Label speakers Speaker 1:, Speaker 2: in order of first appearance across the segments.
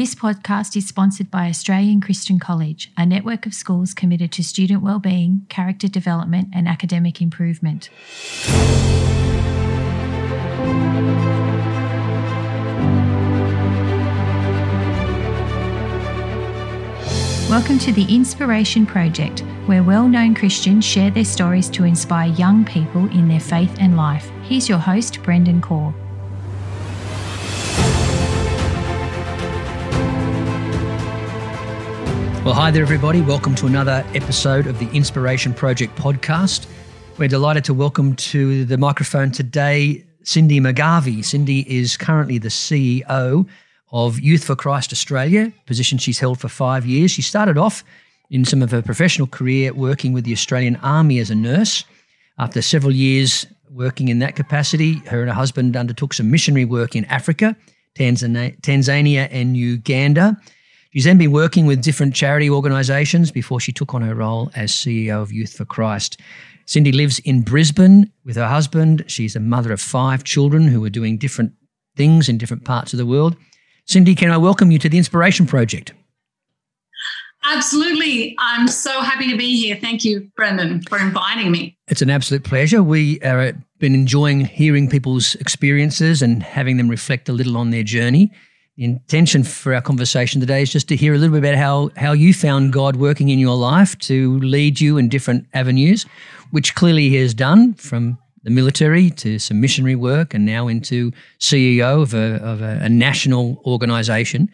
Speaker 1: This podcast is sponsored by Australian Christian College, a network of schools committed to student well-being, character development, and academic improvement. Welcome to the Inspiration Project, where well known Christians share their stories to inspire young people in their faith and life. Here's your host, Brendan Core.
Speaker 2: Well, hi there, everybody. Welcome to another episode of the Inspiration Project podcast. We're delighted to welcome to the microphone today Cindy McGarvie. Cindy is currently the CEO of Youth for Christ Australia, position she's held for five years. She started off in some of her professional career working with the Australian Army as a nurse. After several years working in that capacity, her and her husband undertook some missionary work in Africa, Tanzania, and Uganda. She's then been working with different charity organisations before she took on her role as CEO of Youth for Christ. Cindy lives in Brisbane with her husband. She's a mother of five children who are doing different things in different parts of the world. Cindy, can I welcome you to the Inspiration Project?
Speaker 3: Absolutely. I'm so happy to be here. Thank you, Brendan, for inviting me.
Speaker 2: It's an absolute pleasure. We have uh, been enjoying hearing people's experiences and having them reflect a little on their journey. The intention for our conversation today is just to hear a little bit about how, how you found God working in your life to lead you in different avenues, which clearly He has done from the military to some missionary work and now into CEO of a, of a, a national organization.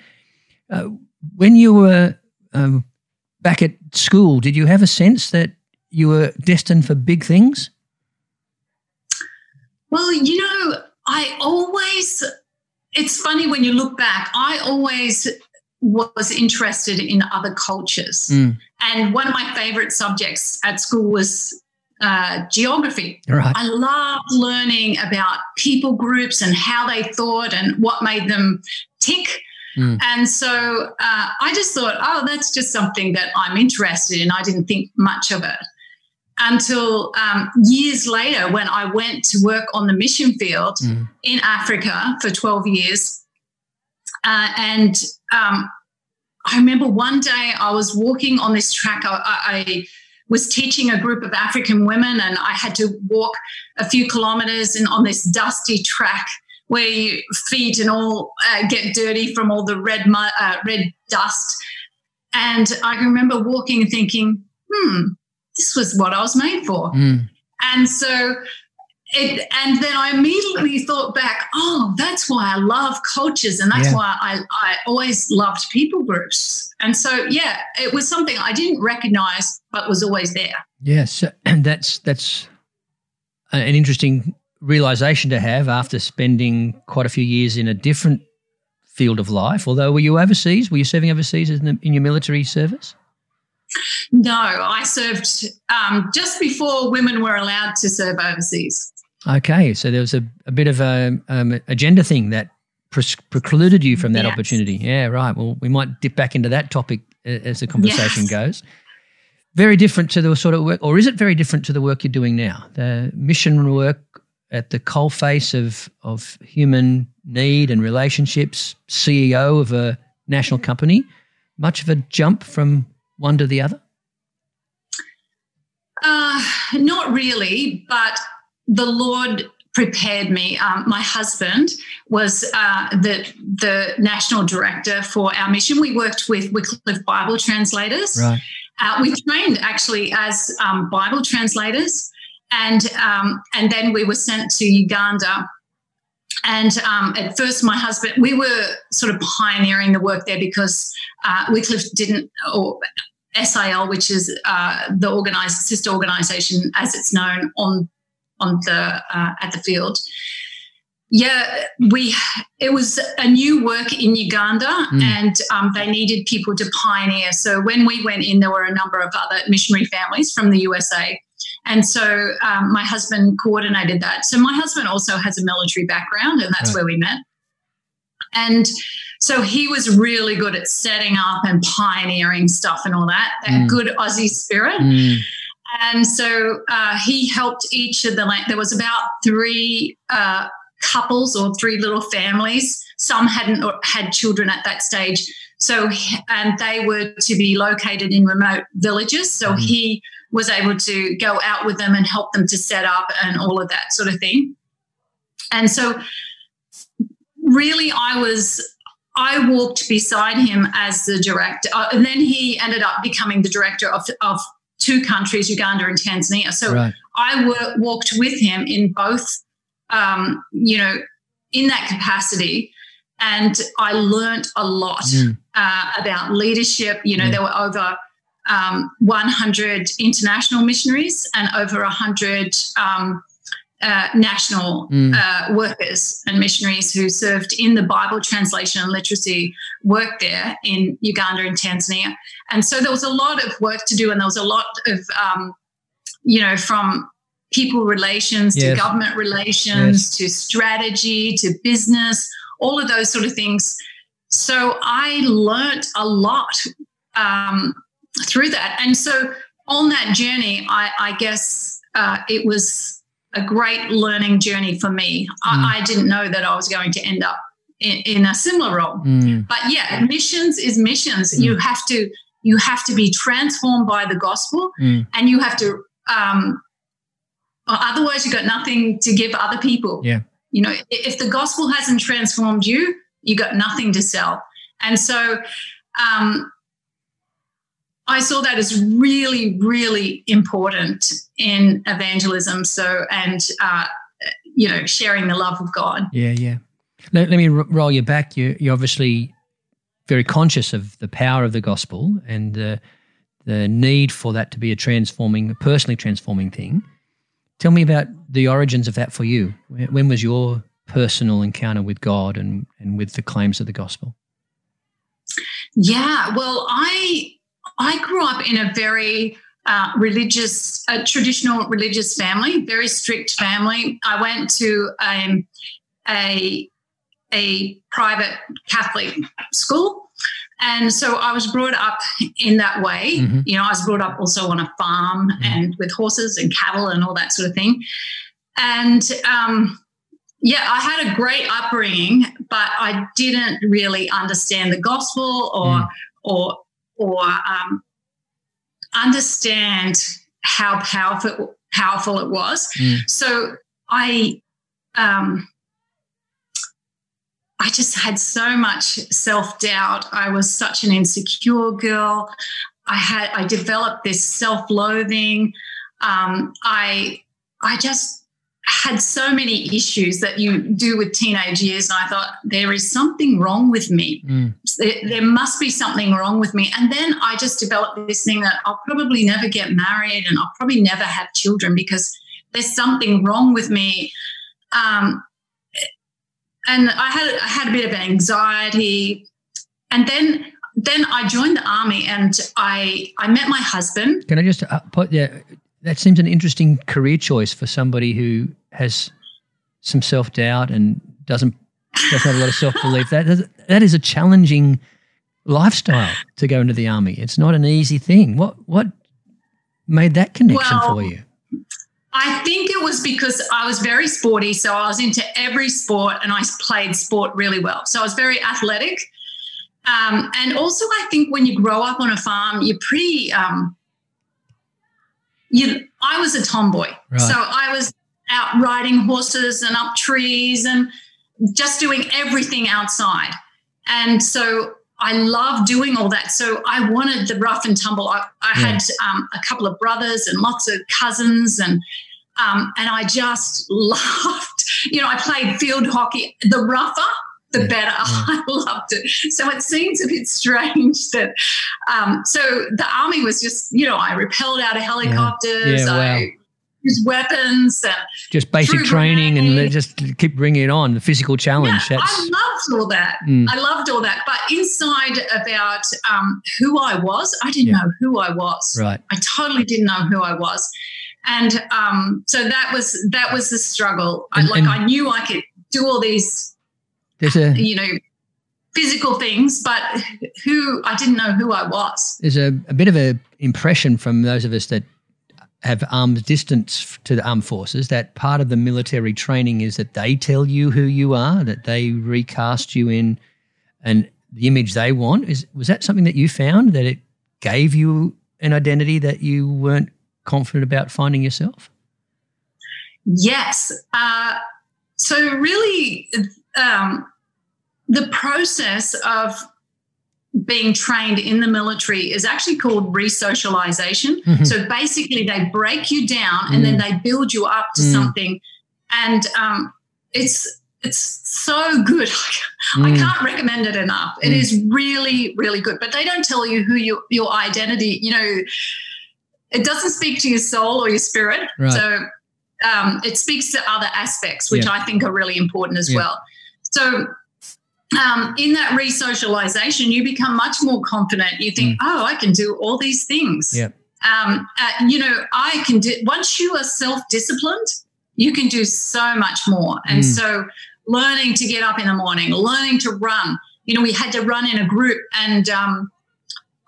Speaker 2: Uh, when you were um, back at school, did you have a sense that you were destined for big things?
Speaker 3: Well, you know, I always it's funny when you look back, I always was interested in other cultures. Mm. And one of my favorite subjects at school was uh, geography. Right. I loved learning about people groups and how they thought and what made them tick. Mm. And so uh, I just thought, oh, that's just something that I'm interested in. I didn't think much of it until um, years later when I went to work on the mission field mm. in Africa for 12 years. Uh, and um, I remember one day I was walking on this track. I, I, was teaching a group of African women, and I had to walk a few kilometers in, on this dusty track where your feet and all uh, get dirty from all the red uh, red dust. And I remember walking and thinking, hmm, this was what I was made for. Mm. And so it, and then I immediately thought back, oh, that's why I love cultures and that's yeah. why I, I always loved people groups. And so, yeah, it was something I didn't recognize, but was always there.
Speaker 2: Yes, and that's that's an interesting realization to have after spending quite a few years in a different field of life. Although, were you overseas? Were you serving overseas in, the, in your military service?
Speaker 3: No, I served um, just before women were allowed to serve overseas.
Speaker 2: Okay, so there was a, a bit of a um, agenda thing that precluded you from that yes. opportunity. Yeah, right. Well, we might dip back into that topic as the conversation yes. goes. Very different to the sort of work, or is it very different to the work you're doing now? The mission work at the coalface of of human need and relationships, CEO of a national company. Much of a jump from one to the other?
Speaker 3: Uh, not really, but the Lord prepared me. Um, my husband was uh, the the national director for our mission. We worked with Wycliffe Bible translators. Right. Uh, we trained actually as um, Bible translators, and um, and then we were sent to Uganda. And um, at first, my husband, we were sort of pioneering the work there because uh, Wycliffe didn't, or SIL, which is uh, the organized sister organization as it's known on on the uh, at the field. Yeah, we it was a new work in Uganda, mm. and um, they needed people to pioneer. So when we went in, there were a number of other missionary families from the USA, and so um, my husband coordinated that. So my husband also has a military background, and that's right. where we met. And so he was really good at setting up and pioneering stuff and all that, that mm. good Aussie spirit. Mm. And so uh, he helped each of the, like, there was about three uh, couples or three little families. Some hadn't had children at that stage. So, and they were to be located in remote villages. So mm-hmm. he was able to go out with them and help them to set up and all of that sort of thing. And so, really, I was I walked beside him as the director, uh, and then he ended up becoming the director of, of two countries, Uganda and Tanzania. So right. I wor- walked with him in both, um, you know, in that capacity, and I learned a lot mm. uh, about leadership. You know, yeah. there were over um, 100 international missionaries and over 100 um, uh, national mm. uh, workers and missionaries who served in the Bible translation and literacy work there in Uganda and Tanzania. And so there was a lot of work to do, and there was a lot of, um, you know, from people relations yes. to government relations yes. to strategy to business, all of those sort of things. So I learned a lot um, through that. And so on that journey, I, I guess uh, it was a great learning journey for me. Mm. I, I, didn't know that I was going to end up in, in a similar role. Mm. But yeah, missions is missions. Mm. You have to you have to be transformed by the gospel, mm. and you have to. Um, otherwise, you've got nothing to give other people.
Speaker 2: Yeah,
Speaker 3: you know, if the gospel hasn't transformed you, you got nothing to sell. And so, um, I saw that as really, really important in evangelism. So, and, uh, you know, sharing the love of God.
Speaker 2: Yeah, yeah. Let, let me r- roll you back. You, you're obviously very conscious of the power of the gospel and the, the need for that to be a transforming, personally transforming thing. Tell me about the origins of that for you. When was your personal encounter with God and, and with the claims of the gospel?
Speaker 3: Yeah, well, I I grew up in a very uh, religious, a traditional religious family, very strict family. I went to um, a a private Catholic school. And so I was brought up in that way. Mm-hmm. You know, I was brought up also on a farm mm-hmm. and with horses and cattle and all that sort of thing. And um, yeah, I had a great upbringing, but I didn't really understand the gospel or mm. or or um, understand how powerful powerful it was. Mm. So I um, I just had so much self doubt. I was such an insecure girl. I had I developed this self loathing. Um, I I just had so many issues that you do with teenage years. And I thought, there is something wrong with me. Mm. There, there, must be something wrong with me. And then I just developed this thing that I'll probably never get married and I'll probably never have children because there's something wrong with me. Um, and I had I had a bit of anxiety. And then then I joined the army and I I met my husband.
Speaker 2: Can I just uh, put there? That seems an interesting career choice for somebody who has some self doubt and doesn't doesn't have a lot of self belief. That that is a challenging lifestyle to go into the army. It's not an easy thing. What what made that connection well, for you?
Speaker 3: I think it was because I was very sporty, so I was into every sport and I played sport really well. So I was very athletic. Um, and also, I think when you grow up on a farm, you're pretty um, you I was a tomboy. Right. So I was out riding horses and up trees and just doing everything outside. And so I love doing all that. So I wanted the rough and tumble. I, I yeah. had um, a couple of brothers and lots of cousins, and um, and I just loved. You know, I played field hockey. The rougher, the yeah. better. Yeah. I loved it. So it seems a bit strange that. Um, so the army was just, you know, I repelled out of helicopters. Yeah. wow. I used weapons. And
Speaker 2: just basic training and just keep bringing it on. The physical challenge.
Speaker 3: Yeah, I loved all that. Mm. I loved all that. But inside about um, who I was, I didn't know who I was.
Speaker 2: Right.
Speaker 3: I totally didn't know who I was. And um, so that was that was the struggle. And, I, like I knew I could do all these there's a you know physical things, but who I didn't know who I was.
Speaker 2: There's a, a bit of a impression from those of us that have armed distance to the armed forces, that part of the military training is that they tell you who you are, that they recast you in and the image they want. Is was that something that you found that it gave you an identity that you weren't confident about finding yourself?
Speaker 3: Yes. Uh, so really, um, the process of being trained in the military is actually called resocialization. Mm-hmm. So basically, they break you down mm. and then mm. they build you up to mm. something, and um, it's it's so good. Mm. I can't recommend it enough. It mm. is really really good. But they don't tell you who you, your identity. You know, it doesn't speak to your soul or your spirit. Right. So um, it speaks to other aspects, which yeah. I think are really important as yeah. well. So um, in that re-socialization, you become much more confident. You think, mm. oh, I can do all these things.
Speaker 2: Yeah.
Speaker 3: Um, uh, you know, I can do. Once you are self-disciplined, you can do so much more. And mm. so, learning to get up in the morning, learning to run. You know, we had to run in a group, and um,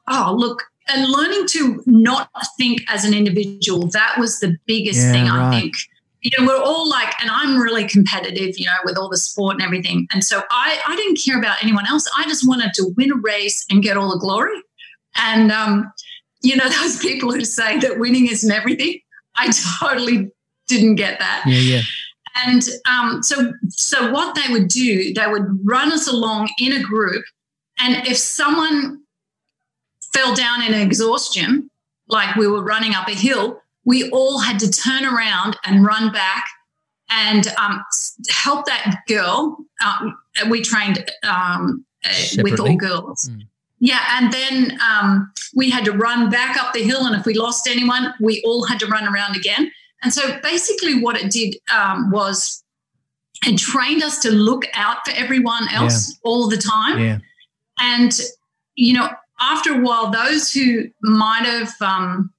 Speaker 3: oh, look, and learning to not think as an individual. That was the biggest yeah, thing right. I think you know, we're all like, and I'm really competitive, you know, with all the sport and everything. And so I, I didn't care about anyone else. I just wanted to win a race and get all the glory. And, um, you know, those people who say that winning isn't everything, I totally didn't get that.
Speaker 2: Yeah, yeah.
Speaker 3: And um, so, so what they would do, they would run us along in a group, and if someone fell down in exhaustion, like we were running up a hill, we all had to turn around and run back and um, help that girl. Um, we trained um, uh, with all girls. Mm. Yeah, and then um, we had to run back up the hill, and if we lost anyone, we all had to run around again. And so, basically, what it did um, was it trained us to look out for everyone else yeah. all the time.
Speaker 2: Yeah.
Speaker 3: And you know, after a while, those who might have um,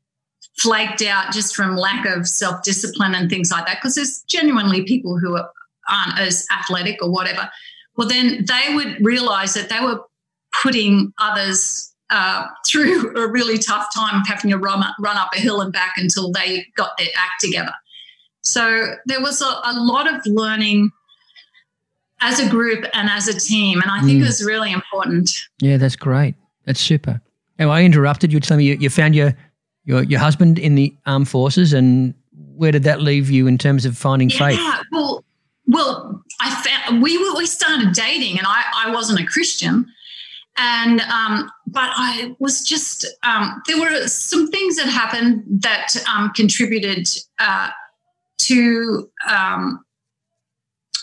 Speaker 3: flaked out just from lack of self discipline and things like that, because there's genuinely people who are, aren't as athletic or whatever. Well, then they would realize that they were putting others uh, through a really tough time of having to run, run up a hill and back until they got their act together. So there was a, a lot of learning as a group and as a team. And I think mm. it was really important.
Speaker 2: Yeah, that's great. That's super. Now, I interrupted you. Tell me you, you found your your your husband in the armed forces, and where did that leave you in terms of finding faith? yeah, faith?
Speaker 3: Well, well, I found we we started dating, and I I wasn't a Christian, and um, but I was just um, there were some things that happened that um, contributed uh, to. Um,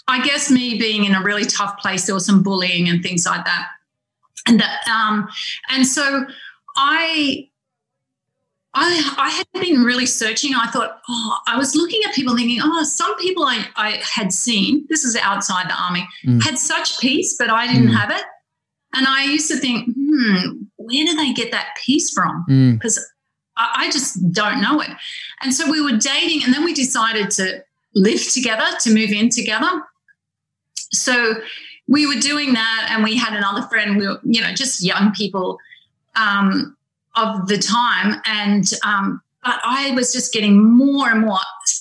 Speaker 3: I guess me being in a really tough place, there was some bullying and things like that, and that, um, and so I I, I had been really searching. I thought, oh, I was looking at people thinking, oh, some people I, I had seen, this is outside the army, mm. had such peace, but I didn't mm. have it. And I used to think, hmm, where do they get that peace from? Because mm. I, I just don't know it. And so we were dating, and then we decided to live together, to move in together. So we were doing that, and we had another friend, we were, you know, just young people. Um, of the time. And um, but I was just getting more and more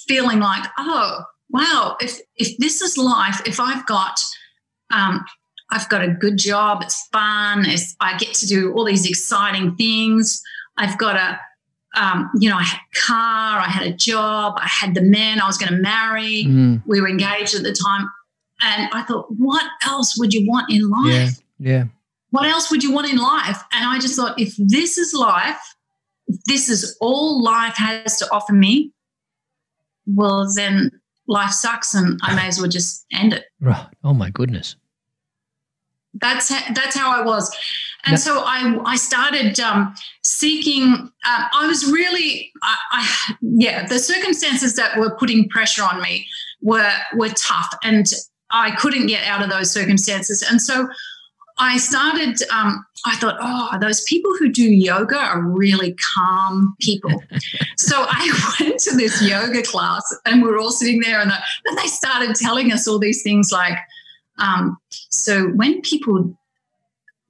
Speaker 3: feeling like, oh, wow, if if this is life, if I've got um, I've got a good job, it's fun, it's, I get to do all these exciting things. I've got a um, you know, I had a car, I had a job, I had the man I was going to marry. Mm. We were engaged at the time. And I thought, what else would you want in life?
Speaker 2: Yeah. yeah
Speaker 3: what else would you want in life? And I just thought, if this is life, if this is all life has to offer me, well, then life sucks and I may as well just end it.
Speaker 2: Right. Oh my goodness.
Speaker 3: That's how, that's how I was, and no. so I I started um, seeking. Uh, I was really, I, I yeah, the circumstances that were putting pressure on me were were tough, and I couldn't get out of those circumstances, and so I started, um, I thought, oh, those people who do yoga are really calm people. so I went to this yoga class and we are all sitting there and, the, and they started telling us all these things like, um, so when people,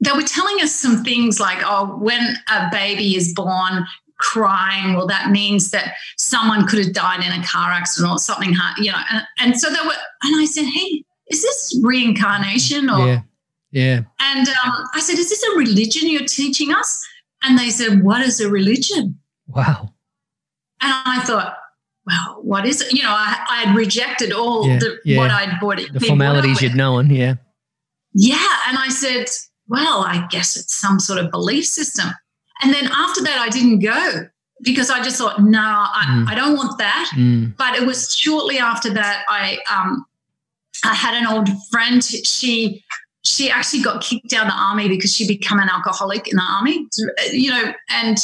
Speaker 3: they were telling us some things like, oh, when a baby is born, crying, well, that means that someone could have died in a car accident or something you know. And, and so they were, and I said, hey, is this reincarnation or?
Speaker 2: Yeah. Yeah.
Speaker 3: And um, I said, is this a religion you're teaching us? And they said, what is a religion?
Speaker 2: Wow.
Speaker 3: And I thought, well, what is it? You know, I, I had rejected all
Speaker 2: Yeah,
Speaker 3: the,
Speaker 2: yeah.
Speaker 3: what I'd bought it.
Speaker 2: The formalities you'd known. Yeah.
Speaker 3: Yeah. And I said, well, I guess it's some sort of belief system. And then after that, I didn't go because I just thought, no, I,
Speaker 2: Mm.
Speaker 3: I don't want that.
Speaker 2: Mm.
Speaker 3: But it was shortly after that I um, I had an old friend. She she actually got kicked out of the army because she became an alcoholic in the army. You know, and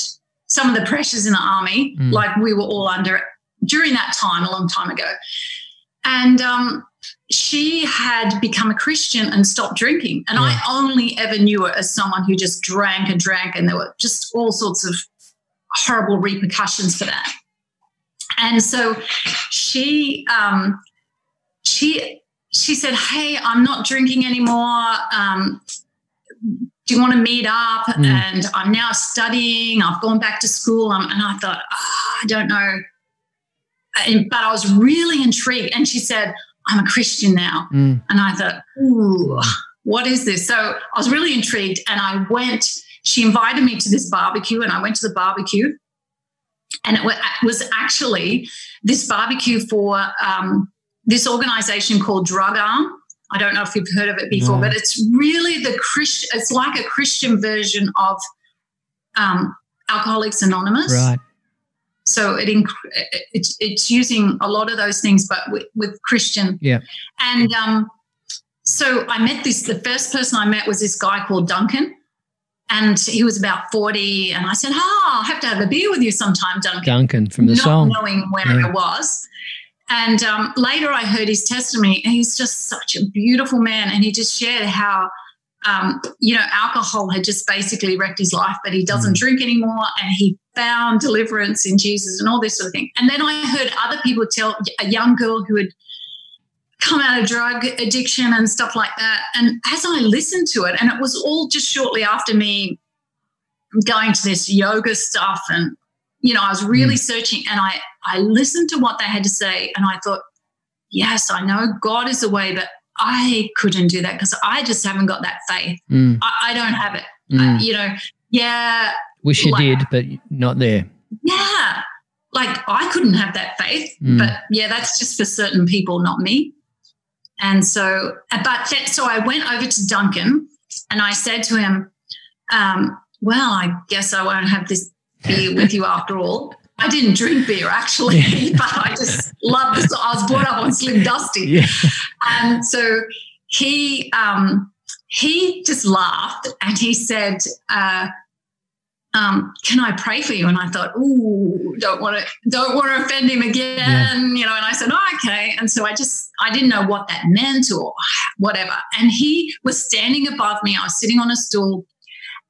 Speaker 3: some of the pressures in the army,
Speaker 2: Mm.
Speaker 3: like we were all under during that time, a long time ago. And um, she had become a Christian and stopped drinking. And
Speaker 2: Yeah.
Speaker 3: I only ever knew her as someone who just drank and drank, and there were just all sorts of horrible repercussions for that. And so she um, she she said, "Hey, I'm not drinking anymore. Um, do you want to meet up?"
Speaker 2: Mm.
Speaker 3: And I'm now studying. I've gone back to school. Um, and I thought, "Ah, I don't know, and, but I was really intrigued. And she said, "I'm a Christian now."
Speaker 2: Mm.
Speaker 3: And I thought, ooh, what is this? So I was really intrigued and I went, she invited me to this barbecue and I went to the barbecue. And it was actually this barbecue for um, this organization called Drug Arm. I don't know if you've heard of it before,
Speaker 2: No.
Speaker 3: but it's really the Christian, it's like a Christian version of um, Alcoholics Anonymous.
Speaker 2: Right.
Speaker 3: So it inc- it's it's using a lot of those things, but with, with Christian.
Speaker 2: Yeah.
Speaker 3: And um, so I met this. The first person I met was this guy called Duncan, and he was about forty. And I said, "Oh, I'll have to have a beer with you sometime, Duncan."
Speaker 2: Duncan from the
Speaker 3: not
Speaker 2: song.
Speaker 3: knowing where
Speaker 2: Yeah.
Speaker 3: I was. And um, later I heard his testimony, and he's just such a beautiful man. And he just shared how, um, you know, alcohol had just basically wrecked his life, but he doesn't
Speaker 2: Mm.
Speaker 3: drink anymore. And he found deliverance in Jesus and all this sort of thing. And then I heard other people tell a young girl who had come out of drug addiction and stuff like that. And as I listened to it, and it was all just shortly after me going to this yoga stuff and you know, I was really searching and I I listened to what they had to say and I thought, yes, I know God is the way, but I couldn't do that because I just haven't got that faith.
Speaker 2: Mm.
Speaker 3: I, I don't have it.
Speaker 2: Mm.
Speaker 3: I- you know, yeah,
Speaker 2: Wish you
Speaker 3: like-
Speaker 2: did, but not there.
Speaker 3: yeah. Like I couldn't have that faith,
Speaker 2: Mm.
Speaker 3: but yeah, that's just for certain people, not me. And so, but that, so I went over to Duncan and I said to him, um, well, I guess I won't have this beer with you after all. I didn't drink beer actually, but I just love this. I was brought up on Slim Dusty.
Speaker 2: Yeah.
Speaker 3: And so he um, he just laughed and he said, uh, um, "Can I pray for you?" And I thought, "Ooh, don't want to don't want to offend him again," you know. And I said, oh, "Okay." And so I just I didn't know what that meant or whatever. And he was standing above me. I was sitting on a stool.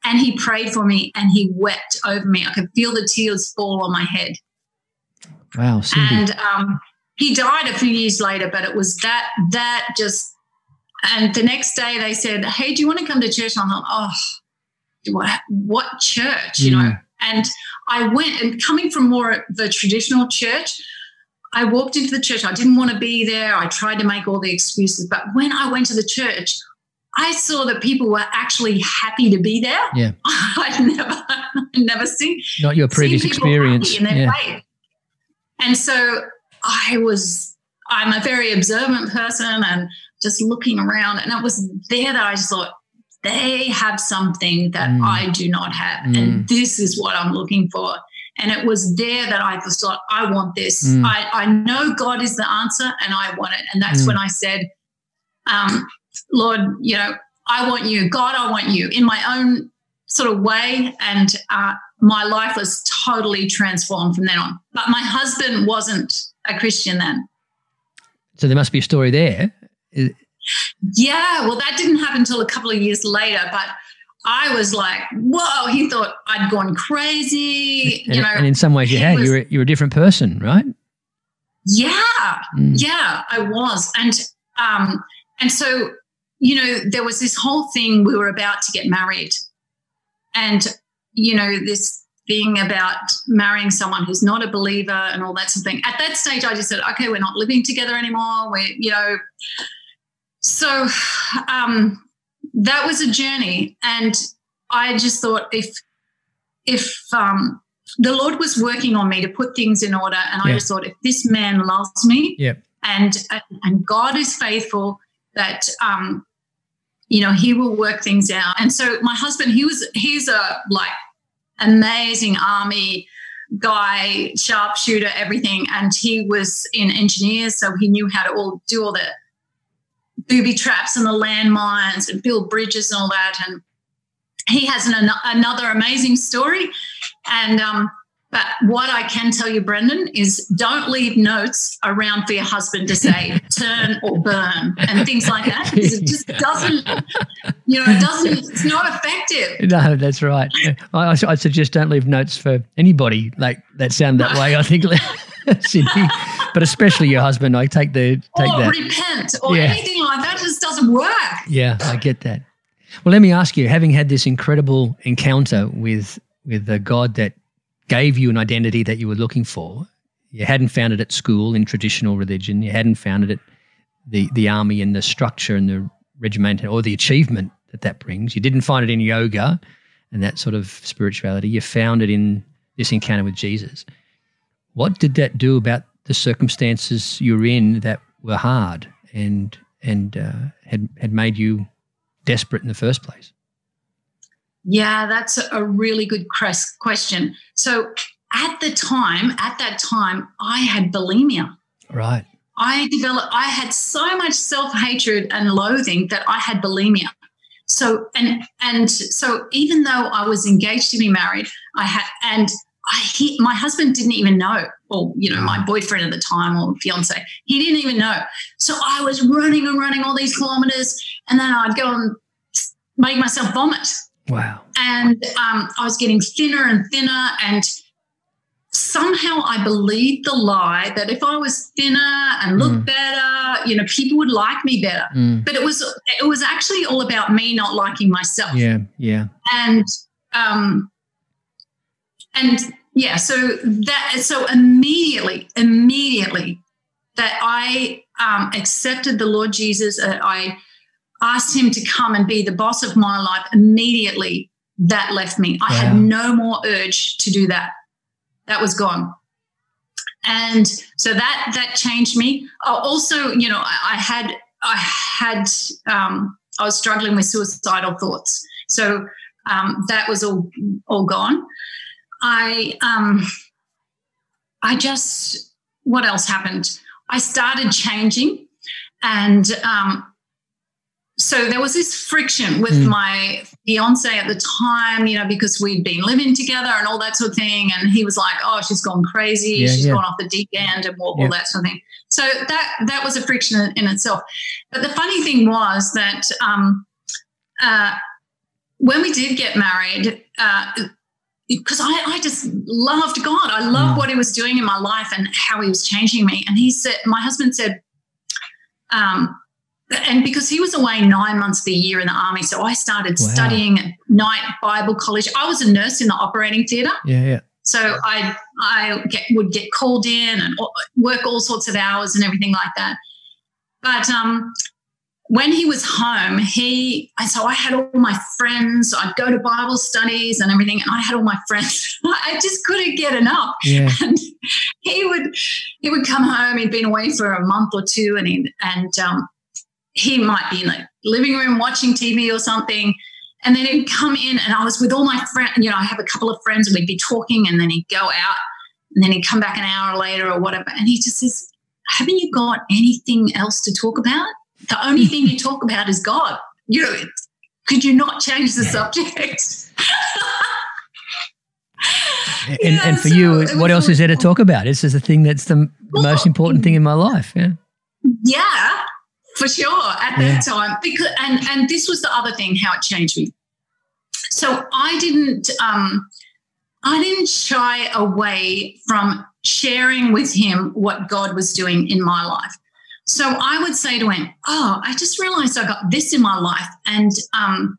Speaker 3: And he prayed for me and he wept over me. I could feel the tears fall on my head.
Speaker 2: Wow, Cindy.
Speaker 3: And um, he died a few years later, but it was that that just. And the next day they said, "Hey, do you want to come to church?" And I thought, "Oh, what what church?" You know.
Speaker 2: Mm.
Speaker 3: And I went, and coming from more of the traditional church, I walked into the church. I didn't want to be there. I tried to make all the excuses, but when I went to the church, I saw that people were actually happy to be there.
Speaker 2: Yeah.
Speaker 3: I'd never, never seen
Speaker 2: not your previous experience.
Speaker 3: happy in their
Speaker 2: Yeah.
Speaker 3: faith. And so I was, I'm a very observant person and just looking around. And it was there that I just thought, they have something that
Speaker 2: Mm.
Speaker 3: I do not have.
Speaker 2: Mm.
Speaker 3: And this is what I'm looking for. And it was there that I just thought, I want this.
Speaker 2: Mm.
Speaker 3: I, I know God is the answer and I want it. And that's
Speaker 2: Mm.
Speaker 3: when I said, um, Lord, you know, I want you. God, I want you in my own sort of way. And uh, my life was totally transformed from then on. But my husband wasn't a Christian then.
Speaker 2: So there must be a story there.
Speaker 3: Yeah, well, that didn't happen until a couple of years later. But I was like, whoa, he thought I'd gone crazy.
Speaker 2: And,
Speaker 3: you know,
Speaker 2: and in some ways you had.
Speaker 3: was-
Speaker 2: You're, a- you're a different person, right?
Speaker 3: yeah,
Speaker 2: Mm.
Speaker 3: yeah, I was. And, um, and so, you know, there was this whole thing, we were about to get married. And, you know, this thing about marrying someone who's not a believer and all that sort of thing. At that stage, I just said, okay, we're not living together anymore. We're, you know, so um, that was a journey. And I just thought if, if, um, the Lord was working on me to put things in order, and I just thought, if this man loves me,
Speaker 2: yep.
Speaker 3: and and God is faithful, that um, you know He will work things out. And so my husband, he was he's a like amazing army guy, sharpshooter, everything. And he was in engineers, so he knew how to all do all the booby traps and the landmines and build bridges and all that. And he has an, another amazing story. And um, but what I can tell you, Brendan, is don't leave notes around for your husband to say turn or burn and things like that because it just doesn't, you know, it doesn't, it's not effective.
Speaker 2: No, that's right. I, I suggest don't leave notes for anybody like that sound that way. I think, Cindy, but especially your husband. I take the take
Speaker 3: or
Speaker 2: that.
Speaker 3: repent or yeah. anything like that just doesn't work.
Speaker 2: Yeah, I get that. Well, let me ask you: having had this incredible encounter with with the God that gave you an identity that you were looking for. You hadn't found it at school in traditional religion. You hadn't found it at the, the army and the structure and the regiment or the achievement that that brings. You didn't find it in yoga and that sort of spirituality. You found it in this encounter with Jesus. What did that do about the circumstances you were in that were hard and and uh, had had made you desperate in the first place?
Speaker 3: Yeah, that's a really good question. So at the time, at that time, I had bulimia.
Speaker 2: Right.
Speaker 3: I developed, I had so much self hatred and loathing that I had bulimia. So, and, and so even though I was engaged to be married, I had, and I, he, my husband didn't even know, or, you know, my mm. boyfriend at the time or fiance, he didn't even know. So I was running and running all these kilometers, and then I'd go and make myself vomit
Speaker 2: Wow.
Speaker 3: And um, I was getting thinner and thinner. And somehow I believed the lie that if I was thinner and looked mm. better, you know, people would like me better. Mm. But it was it was actually all about me not liking myself.
Speaker 2: Yeah, yeah.
Speaker 3: And um and yeah, so that so immediately, immediately that I um accepted the Lord Jesus, uh, I asked him to come and be the boss of my life, immediately that left me. I had no more urge to do that. That was gone. And so that that changed me. Oh, also, you know, I, I had I had um, I was struggling with suicidal thoughts. So um, that was all all gone. I um, I just what else happened? I started changing, and um, so there was this friction with mm. my fiance at the time, you know, because we'd been living together and all that sort of thing. And he was like, "Oh, she's gone crazy. Yeah, she's yeah. gone off the deep end and all, yeah. all, that sort of thing." So that that was a friction in, itself. But the funny thing was that um, uh, when we did get married. Uh, because I, I just loved God. I loved mm. what He was doing in my life and how He was changing me. And He said, my husband said, um, and because he was away nine months of the year in the army, so I started wow. studying at night Bible college. I was a nurse in the operating theatre.
Speaker 2: Yeah, yeah.
Speaker 3: So I I get, would get called in and work all sorts of hours and everything like that. But um, when he was home, he so I had all my friends. I'd go to Bible studies and everything, and I had all my friends. I just couldn't get enough.
Speaker 2: Yeah.
Speaker 3: And he would he would come home. He'd been away for a month or two, and he and um, he might be in the living room watching TV or something. And then he'd come in, and I was with all my friends. You know, I have a couple of friends, and we'd be talking, and then he'd go out, and then he'd come back an hour later or whatever. And he just says, Haven't you got anything else to talk about? The only thing you talk about is God. You know, could you not change the subject?
Speaker 2: and, and for so you, what else is there to talk about? This is the thing that's the well, most important thing in my life. Yeah.
Speaker 3: Yeah for sure at yeah. that time because and and this was the other thing how it changed me so i didn't um i didn't shy away from sharing with him what god was doing in my life so i would say to him oh i just realized i got this in my life and um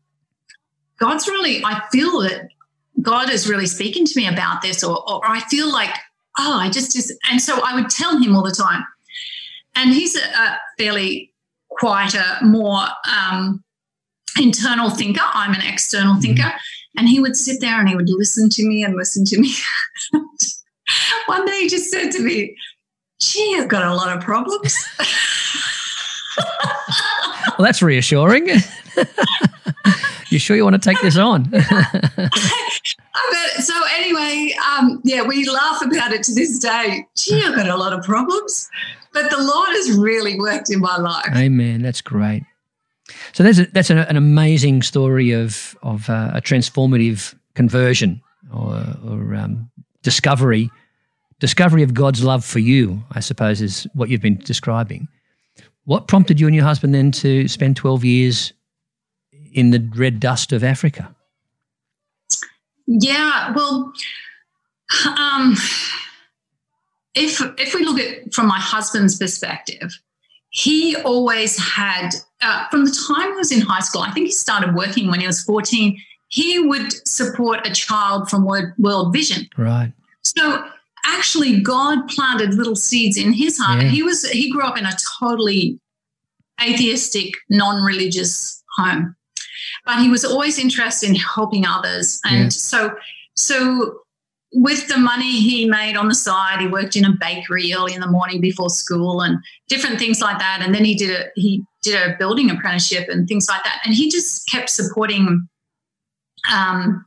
Speaker 3: god's really i feel that God is really speaking to me about this, or, or I feel like, oh, I just, just, and so I would tell him all the time. And he's a, a fairly quieter, more um, internal thinker. I'm an external thinker. Mm-hmm. And he would sit there and he would listen to me and listen to me. One day he just said to me, Gee, I've got a lot of problems.
Speaker 2: well, that's reassuring. you sure you want to take this on?
Speaker 3: so anyway, um, yeah, we laugh about it to this day. Gee, I've got a lot of problems, but the Lord has really worked in my life.
Speaker 2: Amen. That's great. So that's a, that's an, an amazing story of of uh, a transformative conversion or, or um, discovery discovery of God's love for you. I suppose is what you've been describing. What prompted you and your husband then to spend twelve years in the red dust of Africa?
Speaker 3: Yeah, well, um, if if we look at from my husband's perspective, he always had uh, from the time he was in high school. I think he started working when he was fourteen. He would support a child from World Vision.
Speaker 2: Right.
Speaker 3: So actually, God planted little seeds in his heart. Yeah. He was he grew up in a totally atheistic, non-religious home but he was always interested in helping others. And yeah. so, so with the money he made on the side, he worked in a bakery early in the morning before school and different things like that. And then he did a he did a building apprenticeship and things like that. And he just kept supporting um,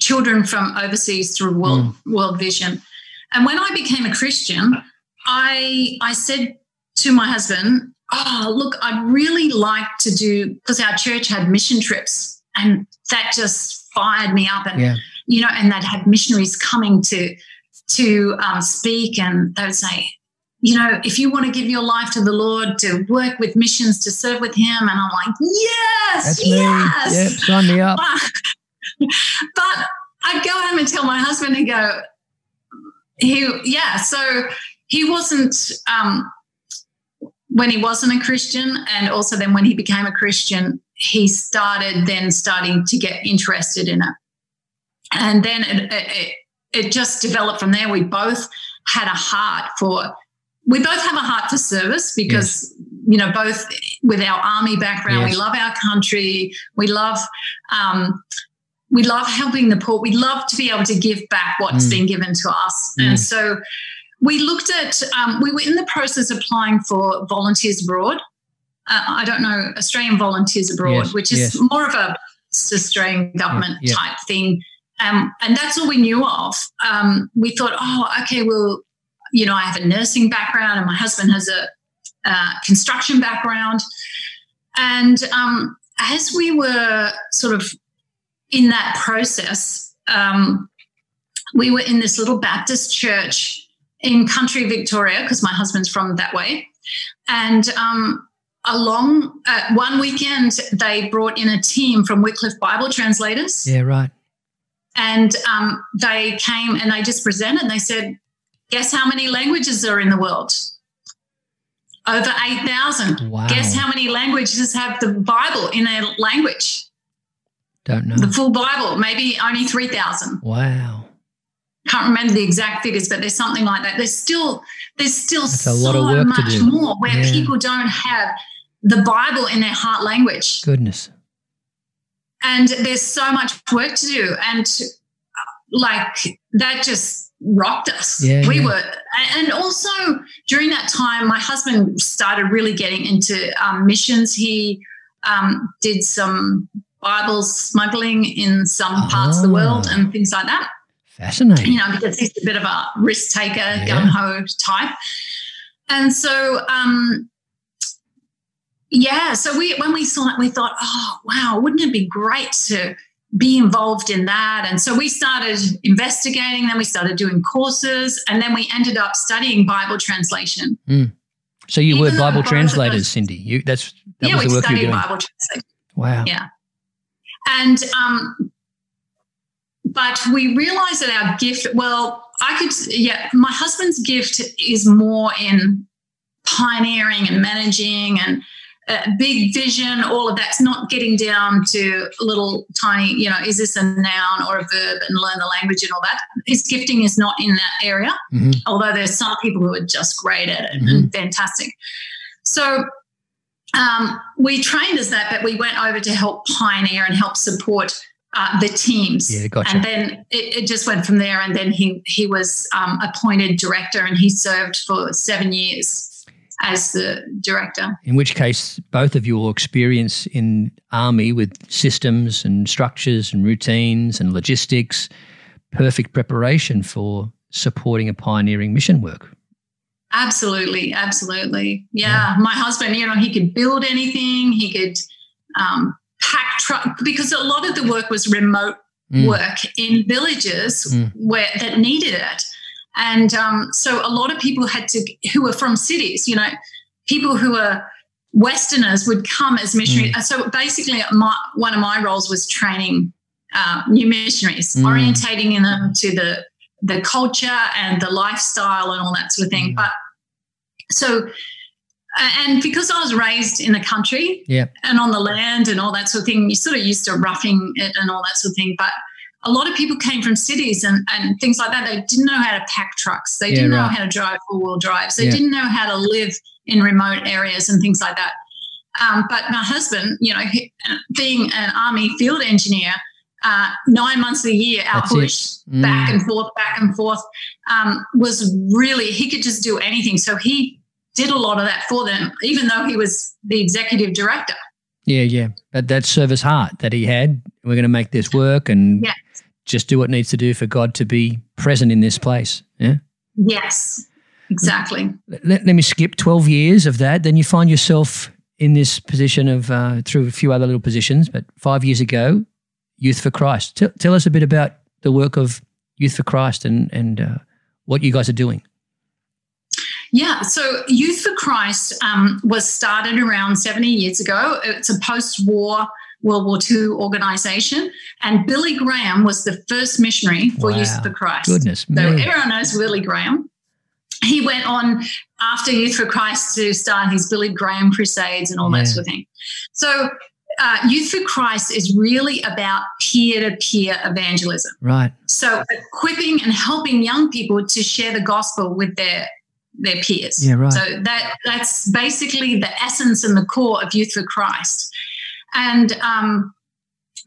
Speaker 3: children from overseas through World mm. World Vision. And when I became a Christian, I I said to my husband, oh, look, I'd really like to do, because our church had mission trips and that just fired me up. And, yeah. you know, and they'd had missionaries coming to, to um, speak and they would say, you know, if you want to give your life to the Lord, to work with missions, to serve with Him. And I'm like, yes, That's yes.
Speaker 2: Me. Yep, sign me up.
Speaker 3: But, but I'd go home and tell my husband and go, he, yeah. So he wasn't, um, when he wasn't a Christian, and also then when he became a Christian, he started then starting to get interested in it. And then it, it, it just developed from there. We both had a heart for, we both have a heart for service because, yes. you know, both with our army background, yes. we love our country, we love, um, we love helping the poor. We love to be able to give back what's mm. been given to us. Mm. And so we looked at, um, we were in the process of applying for volunteers abroad. Uh, I don't know, Australian volunteers abroad, yes, which is yes. more of a Australian government yeah, yeah. type thing. Um, and that's all we knew of. Um, we thought, oh, okay, well, you know, I have a nursing background and my husband has a uh, construction background. And um, as we were sort of in that process, um, we were in this little Baptist church in country Victoria because my husband's from that way. And um, along uh, one weekend, they brought in a team from Wycliffe Bible translators.
Speaker 2: Yeah, right.
Speaker 3: And um, they came and they just presented. And they said, "Guess how many languages are in the world? Over eight thousand. Wow. Guess how many languages have the Bible in their language?
Speaker 2: Don't know.
Speaker 3: The full Bible, maybe only three thousand.
Speaker 2: Wow
Speaker 3: can't remember the exact figures, but there's something like that. There's still there's still so much more where yeah. people don't have the Bible in their heart language.
Speaker 2: Goodness.
Speaker 3: And there's so much work to do. And like that just rocked us. Yeah, we yeah. were, and also during that time, my husband started really getting into um, missions. He um, did some Bible smuggling in some parts oh. of the world ah. and things like that.
Speaker 2: Fascinating.
Speaker 3: You know, because he's a bit of a risk taker, yeah. gung ho type. And so, um, yeah, so we when we saw it, we thought, oh wow, wouldn't it be great to be involved in that? And so we started investigating. Then we started doing courses, and then we ended up studying Bible translation.
Speaker 2: Mm. So you Even were Bible translators, Cindy. You that's that
Speaker 3: yeah,
Speaker 2: was
Speaker 3: the
Speaker 2: work
Speaker 3: you
Speaker 2: were doing.
Speaker 3: Bible translation.
Speaker 2: Wow.
Speaker 3: Yeah. And um, but we realized that our gift, well, I could, yeah, my husband's gift is more in pioneering and managing and uh, big vision, all of that's not getting down to little tiny, you know, is this a noun or a verb and learn the language and all that. His gifting is not in that area, mm-hmm. although there's some people who are just great at it mm-hmm. and fantastic. So um, we trained as that, but we went over to help pioneer and help support uh, the teams.
Speaker 2: Yeah, gotcha.
Speaker 3: And then it, it, just went from there. And then he he was um, appointed director, and he served for seven years as the director.
Speaker 2: In which case, both of your experience in army with systems and structures and routines and logistics, perfect preparation for supporting a pioneering mission work.
Speaker 3: Absolutely, absolutely. Yeah. yeah. My husband, you know, he could build anything. He could um, pack truck because a lot of the work was remote mm. work in villages mm. where that needed it. And um, so a lot of people had to, who were from cities, you know, people who were Westerners would come as missionaries. Mm. So basically, my, one of my roles was training uh, new missionaries, mm. orientating them to the the culture and the lifestyle and all that sort of thing. Mm. But so, and because I was raised in the country
Speaker 2: yeah.
Speaker 3: and on the land and all that sort of thing, you're sort of used to roughing it and all that sort of thing. But a lot of people came from cities and, and things like that. They didn't know how to pack trucks. They yeah, didn't know how to drive four wheel drives. They yeah. didn't know how to live in remote areas and things like that. Um, but my husband, you know, he, being an army field engineer, uh, nine months a year out bush, mm. back and forth, back and forth, um, was really, he could just do anything. So he did a lot of that for them, even though he was the executive director.
Speaker 2: Yeah, yeah. But that service heart that he had, we're going to make this work and just do what needs to do for God to be present in this place. Yeah.
Speaker 3: Yes, exactly.
Speaker 2: Let, let me skip 12 years of that. Then you find yourself in this position of, uh, through a few other little positions, but five years ago, Youth for Christ. Tell, tell us a bit about the work of Youth for Christ and, and uh, what you guys are doing.
Speaker 3: Yeah, so Youth for Christ um, was started around 70 years ago. It's a post war World War II organization. And Billy Graham was the first missionary for wow. Youth for Christ.
Speaker 2: Goodness
Speaker 3: me. So everyone knows Billy Graham. He went on after Youth for Christ to start his Billy Graham crusades and all yeah. that sort of thing. So uh, Youth for Christ is really about peer to peer evangelism.
Speaker 2: Right.
Speaker 3: So equipping and helping young people to share the gospel with their their peers.
Speaker 2: Yeah, right.
Speaker 3: So that that's basically the essence and the core of Youth for Christ. And um,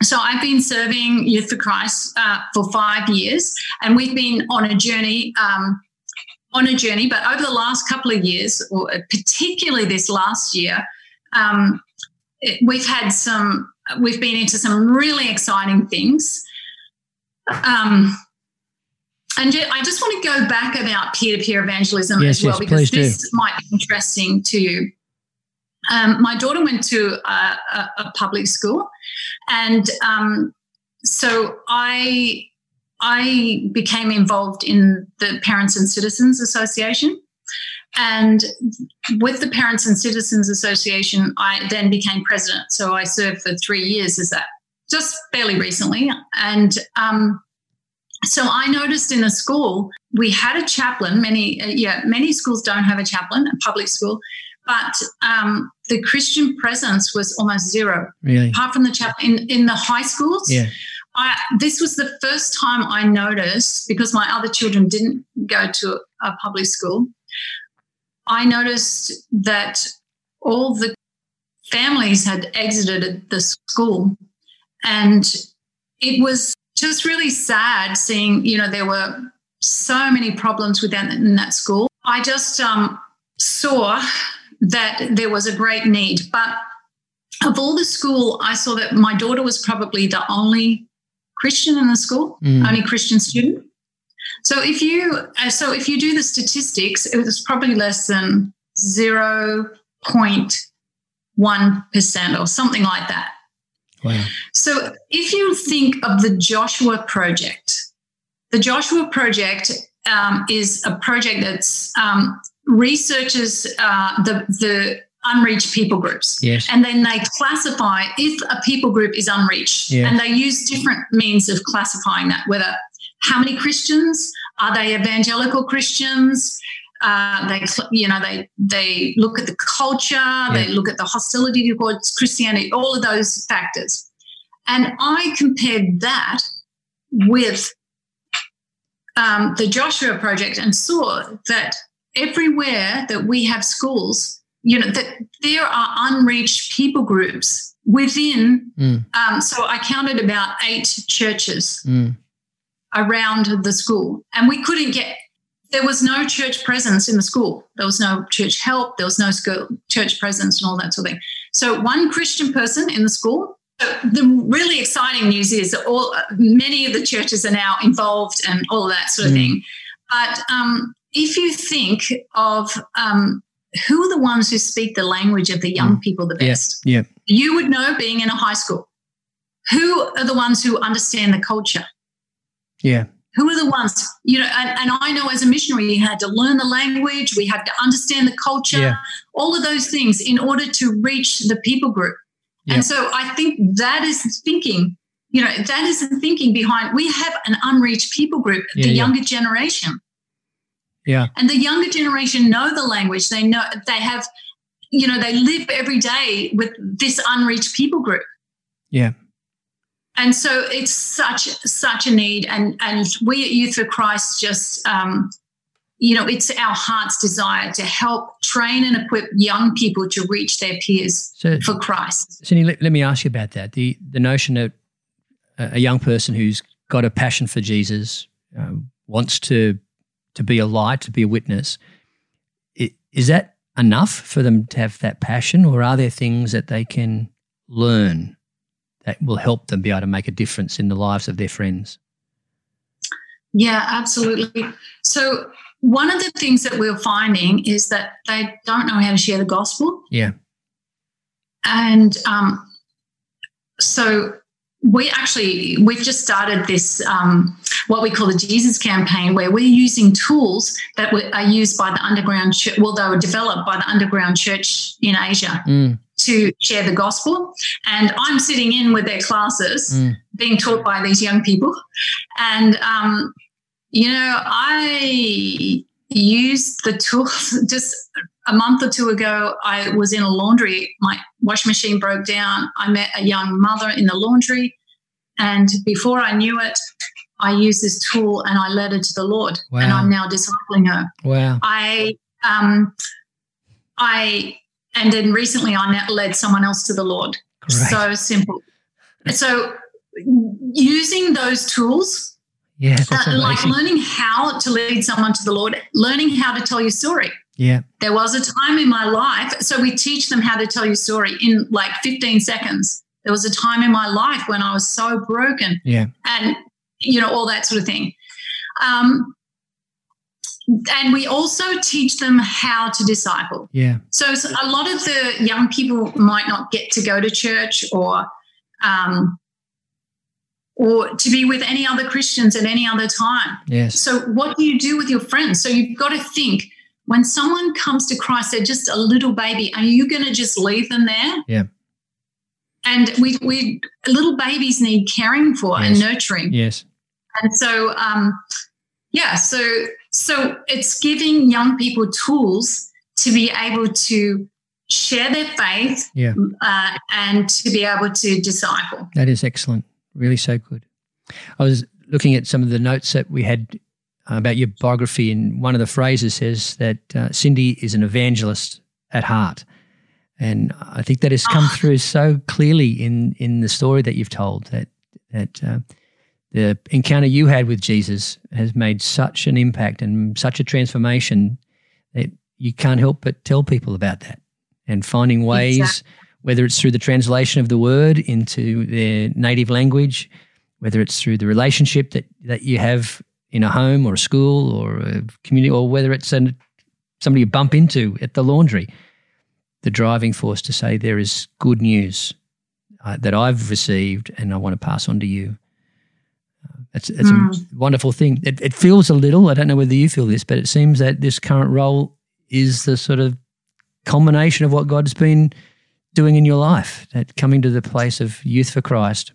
Speaker 3: so I've been serving Youth for Christ uh, for five years, and we've been on a journey. Um, on a journey, but over the last couple of years, or particularly this last year, um, we've had some, we've been into some really exciting things. Um, and I just want to go back about peer to peer evangelism yes, as well,
Speaker 2: yes,
Speaker 3: because this do. might be interesting to you. Um, my daughter went to a, a, a public school, and um, so I I became involved in the Parents and Citizens Association. And with the Parents and Citizens Association, I then became president. So I served for three years as that, just fairly recently. And um, so I noticed in a school we had a chaplain. Many, uh, yeah, many schools don't have a chaplain, a public school, but um, the Christian presence was almost zero.
Speaker 2: Really,
Speaker 3: apart from the chaplain in in the high schools.
Speaker 2: Yeah.
Speaker 3: I, this was the first time I noticed because my other children didn't go to a public school. I noticed that all the families had exited the school. And it was just really sad seeing, you know, there were so many problems with that in that school. I just um, saw that there was a great need. But of all the school, I saw that my daughter was probably the only Christian in the school, mm. only Christian student. So if you uh, so if you do the statistics, it was probably less than zero point one percent or something like that.
Speaker 2: Wow.
Speaker 3: So if you think of the Joshua Project, the Joshua Project um, is a project that's um, researches uh, the the unreached people groups.
Speaker 2: Yes.
Speaker 3: And then they classify if a people group is unreached. And they use different means of classifying that, whether how many Christians? Are they evangelical Christians? Uh, they, you know, they they look at the culture, yeah. they look at the hostility towards Christianity, all of those factors. And I compared that with um, the Joshua Project and saw that everywhere that we have schools, you know, that there are unreached people groups within. Mm. Um, so I counted about eight churches mm. around the school, and we couldn't get. There was no church presence in the school. There was no church help. There was no school, church presence and all that sort of thing. So one Christian person in the school the really exciting news is that all many of the churches are now involved and all of that sort of mm. thing. But um, if you think of um, who are the ones who speak the language of the young mm. people the best,
Speaker 2: yeah, yeah.
Speaker 3: you would know being in a high school. Who are the ones who understand the culture?
Speaker 2: Yeah.
Speaker 3: Who are the ones, you know, and, and I know as a missionary, you had to learn the language, we had to understand the culture, yeah. all of those things in order to reach the people group. Yep. And so I think that is thinking, you know, that is the thinking behind we have an unreached people group, yeah, the yeah. younger generation.
Speaker 2: Yeah.
Speaker 3: And the younger generation know the language. They know they have, you know, they live every day with this unreached people group.
Speaker 2: Yeah.
Speaker 3: And so it's such such a need, and and we at Youth for Christ just um, you know, it's our heart's desire to help train and equip young people to reach their peers so, for Christ.
Speaker 2: Cindy, let, let, me ask you about that. The the notion that a young person who's got a passion for Jesus uh, wants to to be a light, to be a witness. Is that enough for them to have that passion, or are there things that they can learn that will help them be able to make a difference in the lives of their friends?
Speaker 3: Yeah, absolutely. So one of the things that we're finding is that they don't know how to share the gospel.
Speaker 2: Yeah.
Speaker 3: And um, so we actually we've just started this um, what we call the Jesus campaign, where we're using tools that are used by the underground. Church, well, they were developed by the underground church in Asia. Mm. To share the gospel. And I'm sitting in with their classes, mm. being taught by these young people. And um, you know, I used the tools just a month or two ago. I was in a laundry. My wash machine broke down. I met a young mother in the laundry. And before I knew it, I used this tool and I led her to the Lord. Wow. And I'm now discipling her.
Speaker 2: Wow.
Speaker 3: I, um, I, and then recently I led someone else to the Lord. So simple. So using those tools
Speaker 2: yeah, uh,
Speaker 3: like learning how to lead someone to the Lord, learning how to tell your story.
Speaker 2: Yeah.
Speaker 3: There was a time in my life, so we teach them how to tell your story in like 15 seconds. There was a time in my life when I was so broken.
Speaker 2: Yeah.
Speaker 3: And, you know, all that sort of thing. Um, and we also teach them how to disciple.
Speaker 2: Yeah.
Speaker 3: So, so, a lot of the young people might not get to go to church or um, or to be with any other Christians at any other time.
Speaker 2: Yes.
Speaker 3: So, what do you do with your friends? So, you've got to think when someone comes to Christ, they're just a little baby. Are you going to just leave them there?
Speaker 2: Yeah.
Speaker 3: And we, we little babies need caring for yes. and nurturing.
Speaker 2: Yes.
Speaker 3: And so, um, yeah, so so it's giving young people tools to be able to share their faith
Speaker 2: yeah.
Speaker 3: uh, and to be able to disciple.
Speaker 2: That is excellent. Really so good. I was looking at some of the notes that we had uh, about your biography, and one of the phrases says that uh, Cindy is an evangelist at heart. And I think that has come oh. through so clearly in, in the story that you've told that that uh, the encounter you had with Jesus has made such an impact and such a transformation that you can't help but tell people about that and finding ways exactly whether it's through the translation of the word into their native language, whether it's through the relationship that, that you have in a home or a school or a community, or whether it's an, somebody you bump into at the laundry, the driving force to say there is good news uh, that I've received and I want to pass on to you. It's, it's mm. a wonderful thing. It, it feels a little, I don't know whether you feel this, but it seems that this current role is the sort of culmination of what God's been – doing in your life, that coming to the place of youth for Christ?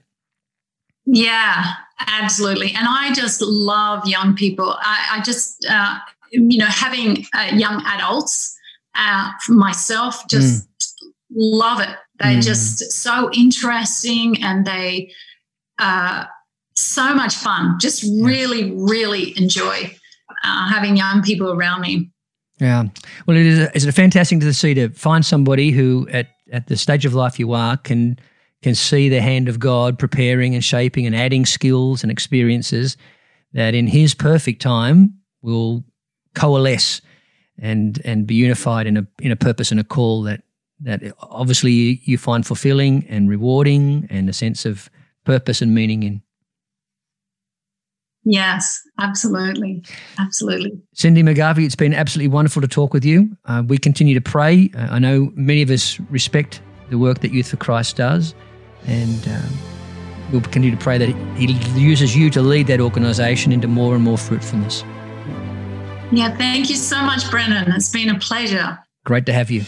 Speaker 3: Yeah, absolutely. And I just love young people. I, I just, uh, you know, having uh, young adults, uh, myself, just mm. love it. They're mm. just so interesting and they uh, so much fun. Just really, really enjoy uh, having young people around me.
Speaker 2: Yeah. Well, it is, a, it's a fantastic to see to find somebody who, at, at the stage of life you are, can can see the hand of God preparing and shaping and adding skills and experiences that in His perfect time will coalesce and and be unified in a in a purpose and a call that that obviously you find fulfilling and rewarding and a sense of purpose and meaning in.
Speaker 3: Yes, absolutely. Absolutely.
Speaker 2: Cindy McGarvie, it's been absolutely wonderful to talk with you. Uh, we continue to pray. Uh, I know many of us respect the work that Youth for Christ does, and um, we'll continue to pray that He uses you to lead that organisation into more and more fruitfulness.
Speaker 3: Yeah, thank you so much, Brendan. It's been a pleasure.
Speaker 2: Great to have you.